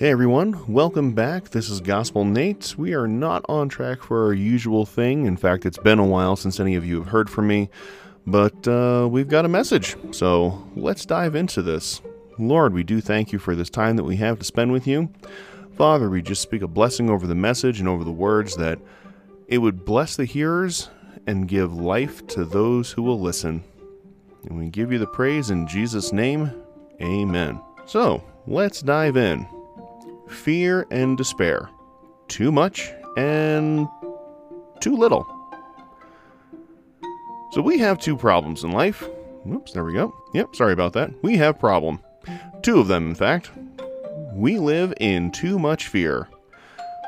Hey everyone, welcome back. This is Gospel Nate. We are not on track for our usual thing. In fact, it's been a while since any of you have heard from me, but uh, we've got a message. So let's dive into this. Lord, we do thank you for this time that we have to spend with you. Father, we just speak a blessing over the message and over the words that it would bless the hearers and give life to those who will listen. And we give you the praise in Jesus' name. Amen. So let's dive in fear and despair. Too much and too little. So we have two problems in life. Oops, there we go. Yep, sorry about that. We have problem. Two of them, in fact. We live in too much fear.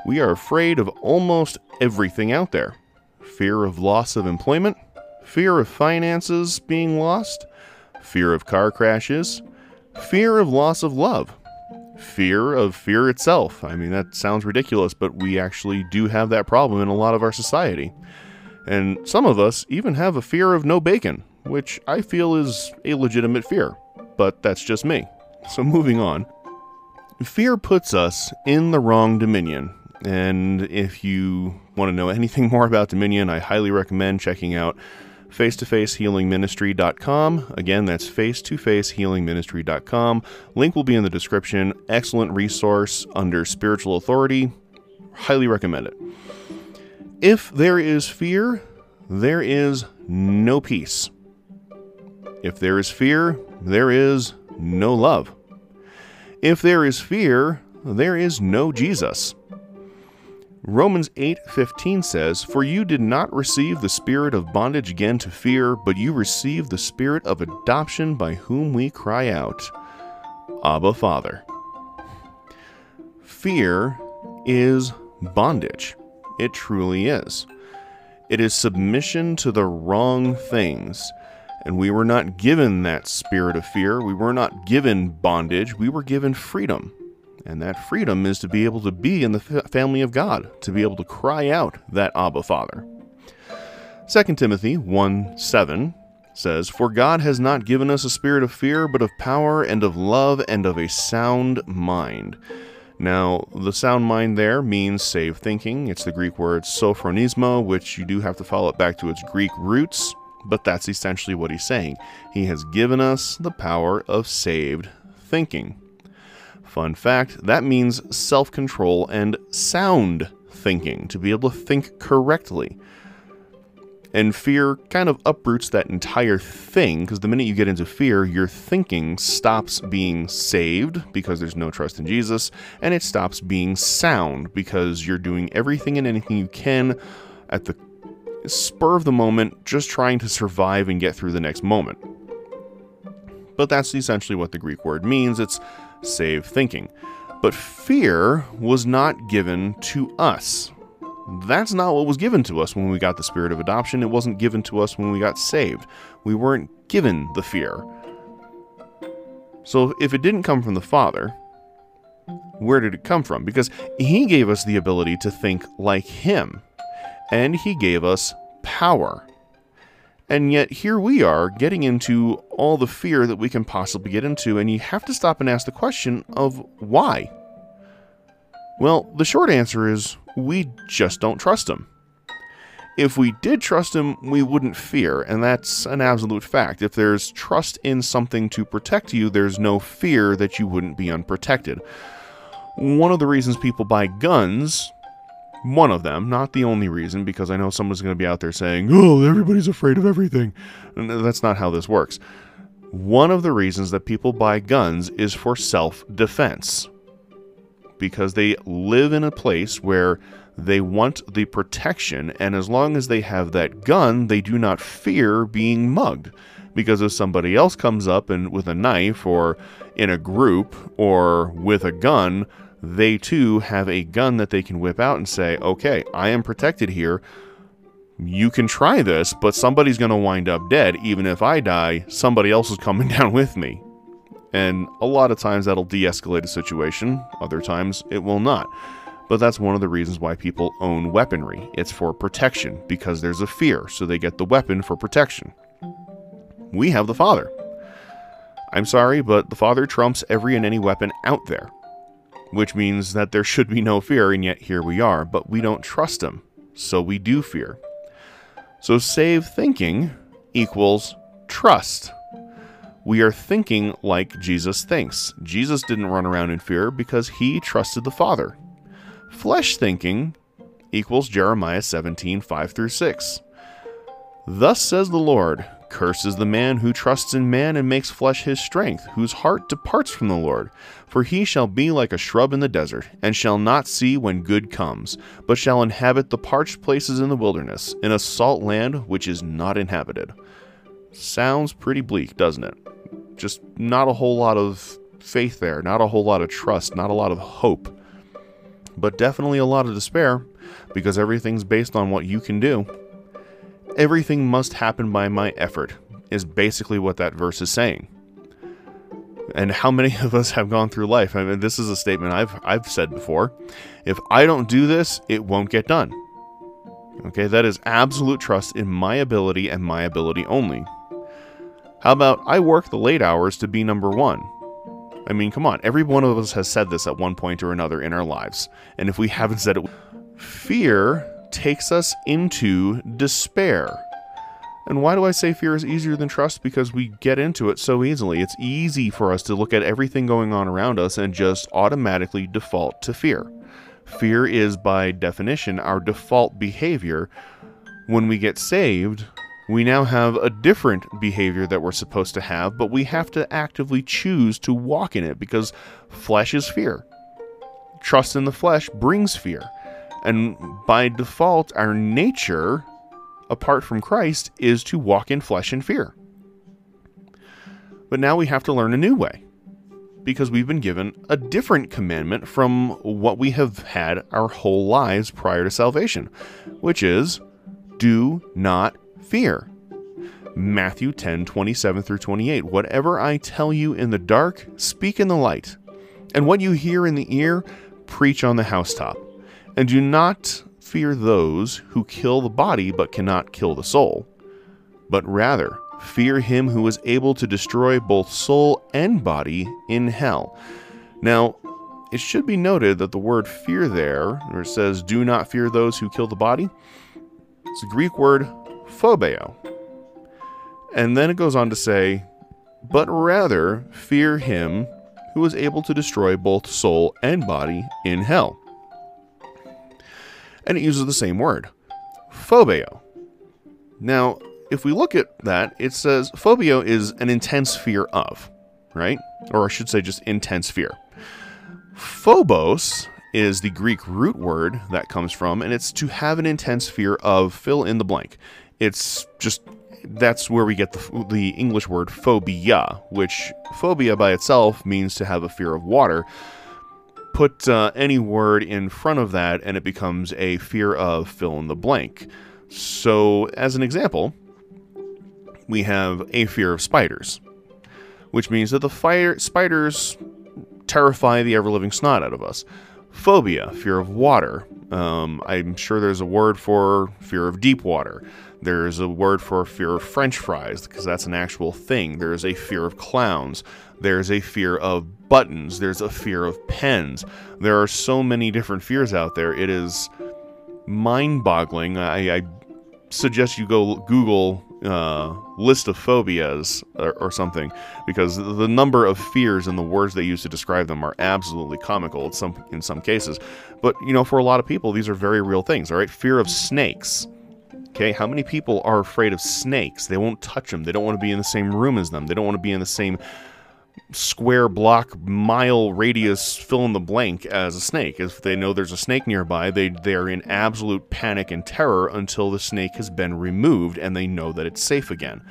We are afraid of almost everything out there. Fear of loss of employment, fear of finances being lost, fear of car crashes, fear of loss of love, fear of fear itself. I mean, that sounds ridiculous, but we actually do have that problem in a lot of our society. And some of us even have a fear of no bacon, which I feel is a legitimate fear, but that's just me. So, moving on. Fear puts us in the wrong dominion. And if you want to know anything more about Dominion, I highly recommend checking out face to face healingministry.com. Again, that's face to face healingministry.com. Link will be in the description. Excellent resource under spiritual authority. Highly recommend it. If there is fear, there is no peace. If there is fear, there is no love. If there is fear, there is no Jesus. Romans 8:15 says, "For you did not receive the spirit of bondage again to fear, but you received the spirit of adoption by whom we cry out, Abba, Father." Fear is bondage. It truly is. It is submission to the wrong things. And we were not given that spirit of fear. We were not given bondage. We were given freedom. And that freedom is to be able to be in the family of God, to be able to cry out that Abba Father. 2 Timothy 1 7 says, For God has not given us a spirit of fear, but of power and of love and of a sound mind. Now, the sound mind there means save thinking. It's the Greek word sophronismo, which you do have to follow it back to its Greek roots, but that's essentially what he's saying. He has given us the power of saved thinking. Fun fact that means self control and sound thinking, to be able to think correctly. And fear kind of uproots that entire thing because the minute you get into fear, your thinking stops being saved because there's no trust in Jesus, and it stops being sound because you're doing everything and anything you can at the spur of the moment, just trying to survive and get through the next moment. But that's essentially what the Greek word means. It's save thinking. But fear was not given to us. That's not what was given to us when we got the spirit of adoption. It wasn't given to us when we got saved. We weren't given the fear. So if it didn't come from the Father, where did it come from? Because He gave us the ability to think like Him, and He gave us power. And yet, here we are getting into all the fear that we can possibly get into, and you have to stop and ask the question of why. Well, the short answer is we just don't trust him. If we did trust him, we wouldn't fear, and that's an absolute fact. If there's trust in something to protect you, there's no fear that you wouldn't be unprotected. One of the reasons people buy guns one of them, not the only reason, because I know someone's going to be out there saying, oh, everybody's afraid of everything. And that's not how this works. One of the reasons that people buy guns is for self defense. Because they live in a place where they want the protection, and as long as they have that gun, they do not fear being mugged. Because if somebody else comes up and with a knife, or in a group, or with a gun, they too have a gun that they can whip out and say, okay, I am protected here. You can try this, but somebody's going to wind up dead. Even if I die, somebody else is coming down with me. And a lot of times that'll de escalate a situation, other times it will not. But that's one of the reasons why people own weaponry. It's for protection, because there's a fear, so they get the weapon for protection. We have the Father. I'm sorry, but the Father trumps every and any weapon out there. Which means that there should be no fear, and yet here we are. But we don't trust Him, so we do fear. So save thinking equals trust. We are thinking like Jesus thinks. Jesus didn't run around in fear because he trusted the Father. Flesh thinking equals Jeremiah 17, 5 through 6. Thus says the Lord Curses the man who trusts in man and makes flesh his strength, whose heart departs from the Lord. For he shall be like a shrub in the desert, and shall not see when good comes, but shall inhabit the parched places in the wilderness, in a salt land which is not inhabited. Sounds pretty bleak, doesn't it? Just not a whole lot of faith there, not a whole lot of trust, not a lot of hope, but definitely a lot of despair, because everything's based on what you can do. Everything must happen by my effort, is basically what that verse is saying. And how many of us have gone through life? I mean, this is a statement I've I've said before. If I don't do this, it won't get done. Okay, that is absolute trust in my ability and my ability only. How about I work the late hours to be number one? I mean, come on, every one of us has said this at one point or another in our lives. And if we haven't said it, fear takes us into despair. And why do I say fear is easier than trust? Because we get into it so easily. It's easy for us to look at everything going on around us and just automatically default to fear. Fear is, by definition, our default behavior. When we get saved, we now have a different behavior that we're supposed to have, but we have to actively choose to walk in it because flesh is fear. Trust in the flesh brings fear. And by default, our nature, apart from Christ, is to walk in flesh and fear. But now we have to learn a new way because we've been given a different commandment from what we have had our whole lives prior to salvation, which is do not fear. Matthew 10 27 through 28. Whatever I tell you in the dark, speak in the light. And what you hear in the ear, preach on the housetop. And do not fear those who kill the body but cannot kill the soul, but rather fear him who is able to destroy both soul and body in hell. Now, it should be noted that the word fear there, where it says, do not fear those who kill the body, it's a Greek word phobeo. And then it goes on to say, but rather fear him who is able to destroy both soul and body in hell and it uses the same word, phobeo. Now, if we look at that, it says phobeo is an intense fear of, right? Or I should say just intense fear. Phobos is the Greek root word that comes from, and it's to have an intense fear of fill in the blank. It's just that's where we get the, the English word phobia, which phobia by itself means to have a fear of water put uh, any word in front of that and it becomes a fear of fill in the blank. So, as an example, we have a fear of spiders, which means that the fire spiders terrify the ever living snot out of us. Phobia, fear of water. Um, I'm sure there's a word for fear of deep water. There's a word for fear of french fries because that's an actual thing. There's a fear of clowns. There's a fear of buttons. There's a fear of pens. There are so many different fears out there. It is mind boggling. I, I, suggest you go Google uh, list of phobias or, or, something because the number of fears and the words they use to describe them are absolutely comical in some in some cases. But you know, for a lot of people, these are very real things. All right, fear of snakes. Okay, how many people are afraid of snakes? They won't touch them. They don't want to be in the same room as them. They don't want to be in the same square block mile radius fill in the blank as a snake. If they know there's a snake nearby, they they're in absolute panic and terror until the snake has been removed and they know that it's safe again.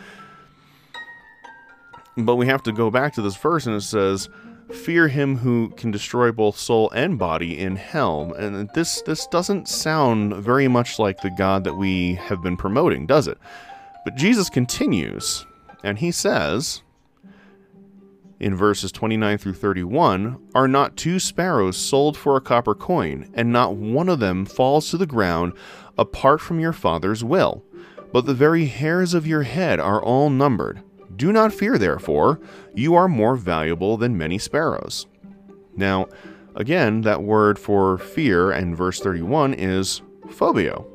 But we have to go back to this verse and it says, "Fear him who can destroy both soul and body in hell." And this this doesn't sound very much like the God that we have been promoting, does it? But Jesus continues, and he says, in verses 29 through 31 Are not two sparrows sold for a copper coin, and not one of them falls to the ground apart from your Father's will? But the very hairs of your head are all numbered. Do not fear, therefore, you are more valuable than many sparrows. Now, Again, that word for fear in verse 31 is phobeo.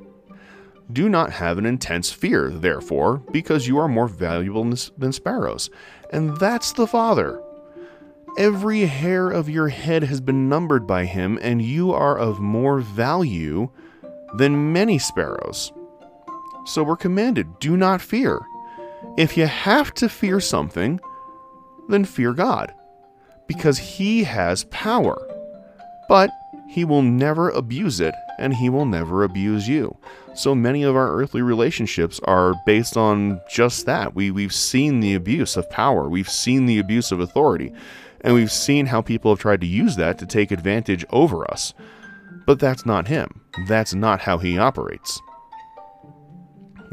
Do not have an intense fear, therefore, because you are more valuable than sparrows. And that's the Father. Every hair of your head has been numbered by him, and you are of more value than many sparrows. So we're commanded do not fear. If you have to fear something, then fear God, because He has power. But He will never abuse it, and He will never abuse you. So many of our earthly relationships are based on just that. We, we've seen the abuse of power, we've seen the abuse of authority, and we've seen how people have tried to use that to take advantage over us. But that's not Him, that's not how He operates.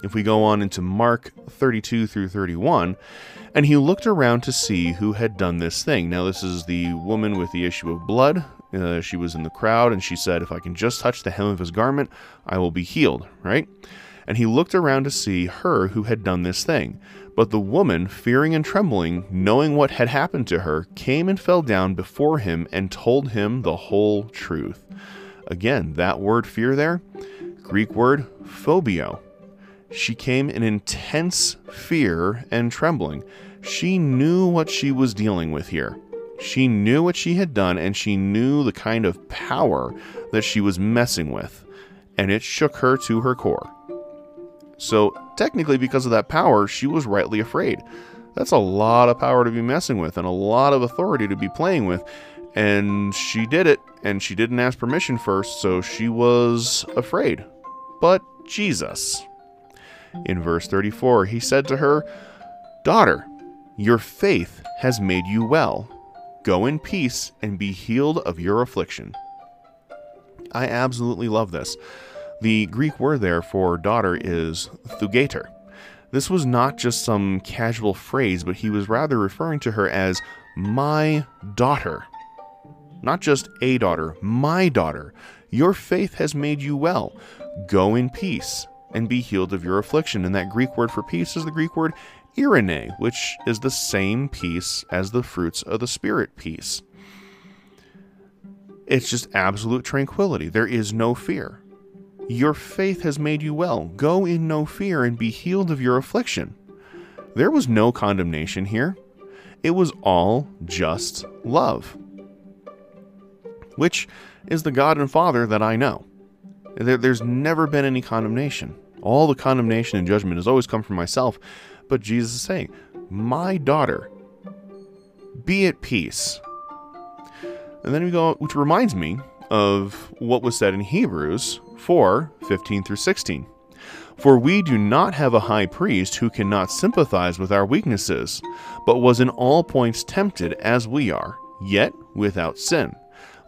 If we go on into Mark 32 through 31, and he looked around to see who had done this thing. Now, this is the woman with the issue of blood. Uh, she was in the crowd, and she said, If I can just touch the hem of his garment, I will be healed, right? And he looked around to see her who had done this thing. But the woman, fearing and trembling, knowing what had happened to her, came and fell down before him and told him the whole truth. Again, that word fear there, Greek word phobeo she came in intense fear and trembling. She knew what she was dealing with here. She knew what she had done, and she knew the kind of power that she was messing with, and it shook her to her core. So, technically, because of that power, she was rightly afraid. That's a lot of power to be messing with, and a lot of authority to be playing with. And she did it, and she didn't ask permission first, so she was afraid. But Jesus, in verse 34, he said to her, Daughter, your faith has made you well. Go in peace and be healed of your affliction. I absolutely love this. The Greek word there for daughter is thugater. This was not just some casual phrase, but he was rather referring to her as my daughter. Not just a daughter, my daughter. Your faith has made you well. Go in peace and be healed of your affliction. And that Greek word for peace is the Greek word eirene, which is the same peace as the fruits of the Spirit peace. It's just absolute tranquility. There is no fear. Your faith has made you well. Go in no fear and be healed of your affliction. There was no condemnation here. It was all just love, which is the God and Father that I know. There, there's never been any condemnation. All the condemnation and judgment has always come from myself. But Jesus is saying, My daughter, be at peace. And then we go, which reminds me of what was said in Hebrews 4 15 through 16. For we do not have a high priest who cannot sympathize with our weaknesses, but was in all points tempted as we are, yet without sin.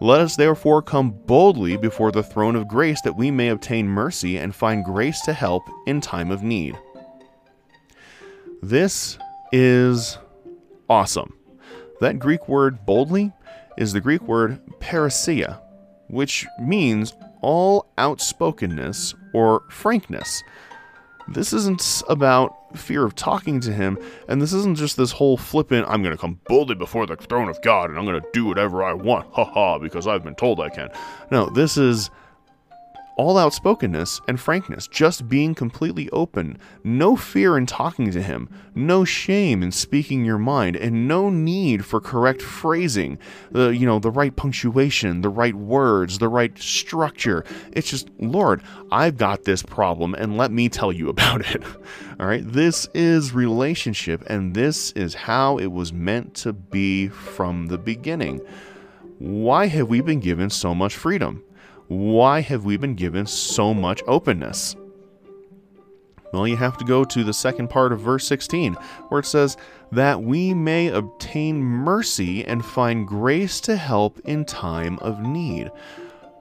Let us therefore come boldly before the throne of grace that we may obtain mercy and find grace to help in time of need. This is awesome. That Greek word boldly is the Greek word parrhesia, which means all outspokenness or frankness. This isn't about fear of talking to him, and this isn't just this whole flippant, I'm going to come boldly before the throne of God and I'm going to do whatever I want, haha, because I've been told I can. No, this is all outspokenness and frankness, just being completely open, no fear in talking to him, no shame in speaking your mind, and no need for correct phrasing, the you know, the right punctuation, the right words, the right structure. It's just, Lord, I've got this problem and let me tell you about it. All right? This is relationship and this is how it was meant to be from the beginning. Why have we been given so much freedom? Why have we been given so much openness? Well, you have to go to the second part of verse 16, where it says, That we may obtain mercy and find grace to help in time of need.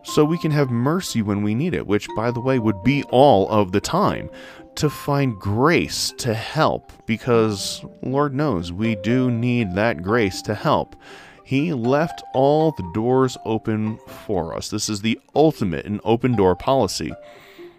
So we can have mercy when we need it, which, by the way, would be all of the time. To find grace to help, because Lord knows we do need that grace to help. He left all the doors open for us. This is the ultimate in open door policy.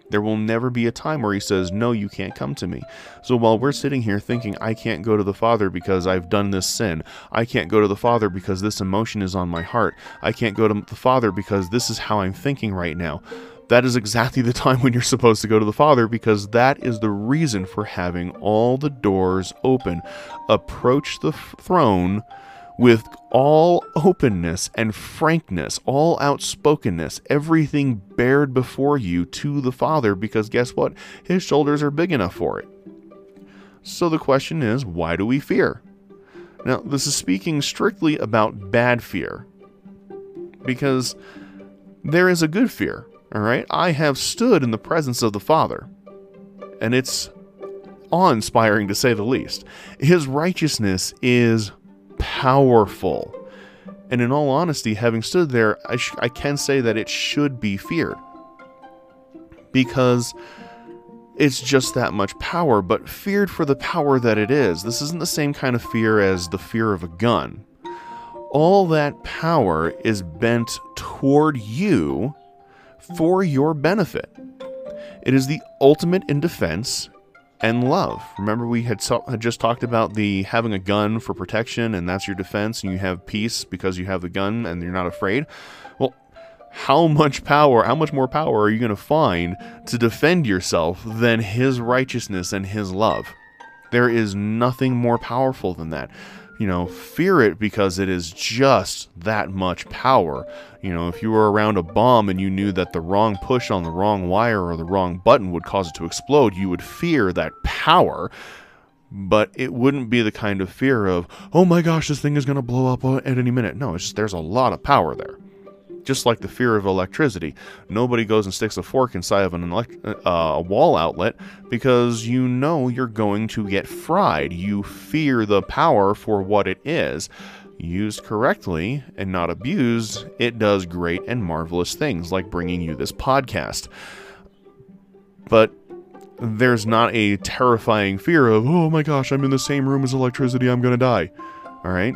There will never be a time where he says, No, you can't come to me. So while we're sitting here thinking, I can't go to the Father because I've done this sin, I can't go to the Father because this emotion is on my heart, I can't go to the Father because this is how I'm thinking right now, that is exactly the time when you're supposed to go to the Father because that is the reason for having all the doors open. Approach the throne with all openness and frankness, all outspokenness, everything bared before you to the Father, because guess what? His shoulders are big enough for it. So the question is, why do we fear? Now, this is speaking strictly about bad fear, because there is a good fear, all right? I have stood in the presence of the Father, and it's awe inspiring to say the least. His righteousness is powerful. And in all honesty, having stood there, I, sh- I can say that it should be feared. Because it's just that much power, but feared for the power that it is. This isn't the same kind of fear as the fear of a gun. All that power is bent toward you for your benefit. It is the ultimate in defense and love. Remember, we had, so- had just talked about the having a gun for protection, and that's your defense, and you have peace because you have the gun and you're not afraid. Well, how much power, how much more power are you going to find to defend yourself than His righteousness and His love? There is nothing more powerful than that you know, fear it because it is just that much power. You know, if you were around a bomb and you knew that the wrong push on the wrong wire or the wrong button would cause it to explode, you would fear that power. But it wouldn't be the kind of fear of, oh my gosh, this thing is going to blow up at any minute. No, it's just there's a lot of power there just like the fear of electricity. Nobody goes and sticks a fork inside of an elect- uh, wall outlet because you know you're going to get fried. You fear the power for what it is. Used correctly and not abused, it does great and marvelous things like bringing you this podcast. But there's not a terrifying fear of, oh my gosh, I'm in the same room as electricity, I'm gonna die. All right?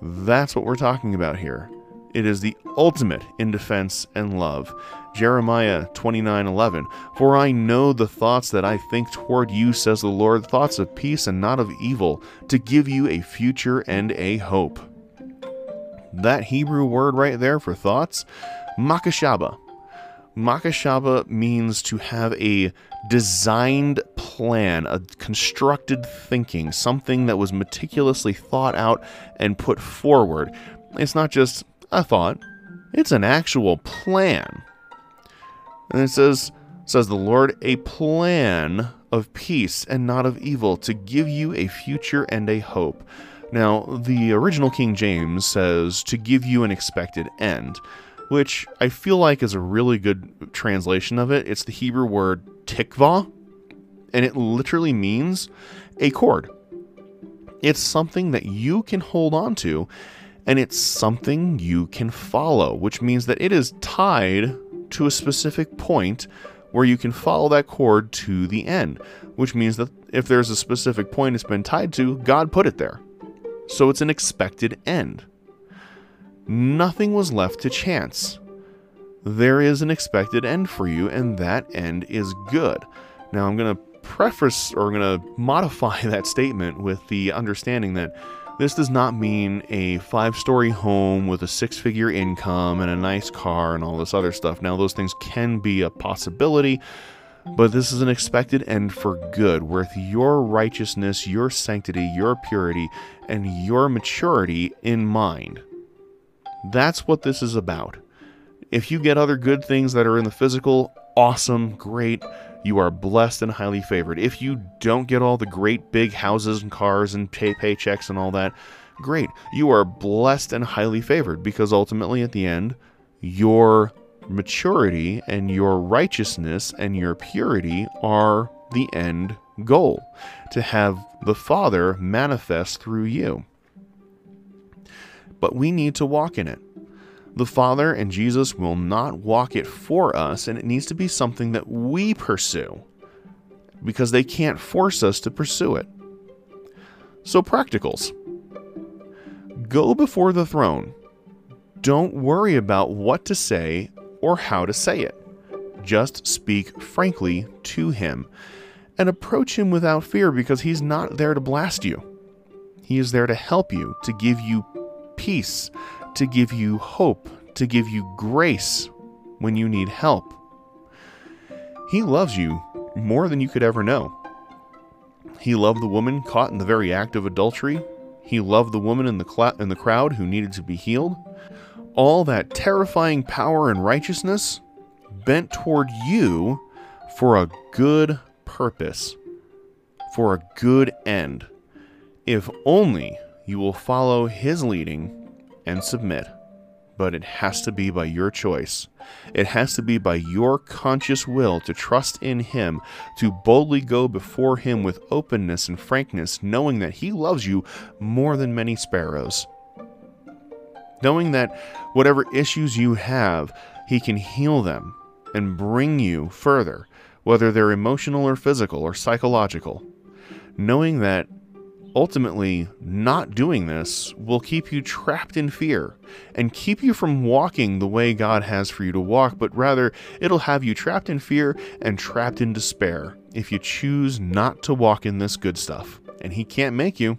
That's what we're talking about here. It is the ultimate in defense and love. Jeremiah 29:11 For I know the thoughts that I think toward you says the Lord thoughts of peace and not of evil to give you a future and a hope. That Hebrew word right there for thoughts makashaba. Makashaba means to have a designed plan, a constructed thinking, something that was meticulously thought out and put forward. It's not just I thought, it's an actual plan. And it says, says the Lord, a plan of peace and not of evil, to give you a future and a hope. Now, the original King James says, to give you an expected end, which I feel like is a really good translation of it. It's the Hebrew word tikva, and it literally means a cord. It's something that you can hold on to and it's something you can follow, which means that it is tied to a specific point where you can follow that cord to the end, which means that if there's a specific point it's been tied to, God put it there. So it's an expected end. Nothing was left to chance. There is an expected end for you, and that end is good. Now, I'm going to preface or I'm going to modify that statement with the understanding that this does not mean a five story home with a six figure income and a nice car and all this other stuff. Now, those things can be a possibility, but this is an expected end for good, worth your righteousness, your sanctity, your purity, and your maturity in mind. That's what this is about. If you get other good things that are in the physical, awesome, great you are blessed and highly favored. If you don't get all the great big houses and cars and pay paychecks and all that, great. You are blessed and highly favored because ultimately at the end, your maturity and your righteousness and your purity are the end goal to have the Father manifest through you. But we need to walk in it. The Father and Jesus will not walk it for us, and it needs to be something that we pursue because they can't force us to pursue it. So, practicals go before the throne. Don't worry about what to say or how to say it. Just speak frankly to him and approach him without fear because he's not there to blast you. He is there to help you, to give you peace, to give you hope, to give you grace when you need help. He loves you more than you could ever know. He loved the woman caught in the very act of adultery. He loved the woman in the, cl- in the crowd who needed to be healed. All that terrifying power and righteousness bent toward you for a good purpose, for a good end, if only you will follow His leading and submit but it has to be by your choice. It has to be by your conscious will to trust in Him, to boldly go before Him with openness and frankness, knowing that He loves you more than many sparrows. Knowing that whatever issues you have, He can heal them and bring you further, whether they're emotional or physical or psychological. Knowing that ultimately, not doing this will keep you trapped in fear and keep you from walking the way God has for you to walk, but rather it'll have you trapped in fear and trapped in despair if you choose not to walk in this good stuff. And He can't make you,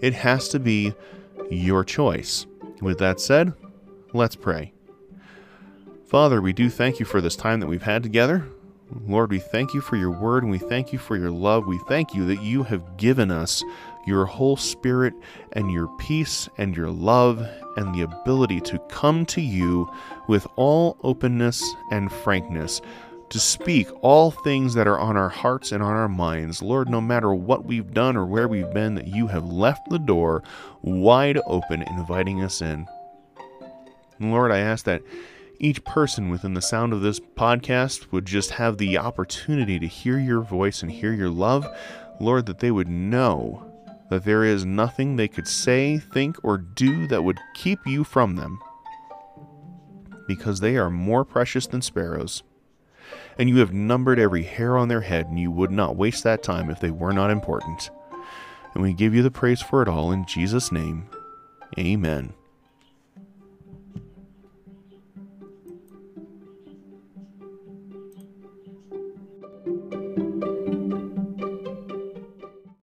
it has to be your choice. With that said, let's pray. Father, we do thank you for this time that we've had together. Lord, we thank you for your word and we thank you for your love. We thank you that you have given us your whole spirit and your peace and your love and the ability to come to you with all openness and frankness, to speak all things that are on our hearts and on our minds. Lord, no matter what we've done or where we've been, that you have left the door wide open, inviting us in. Lord, I ask that each person within the sound of this podcast would just have the opportunity to hear your voice and hear your love. Lord, that they would know that there is nothing they could say, think, or do that would keep you from them, because they are more precious than sparrows. And you have numbered every hair on their head, and you would not waste that time if they were not important. And we give you the praise for it all in Jesus' name. Amen.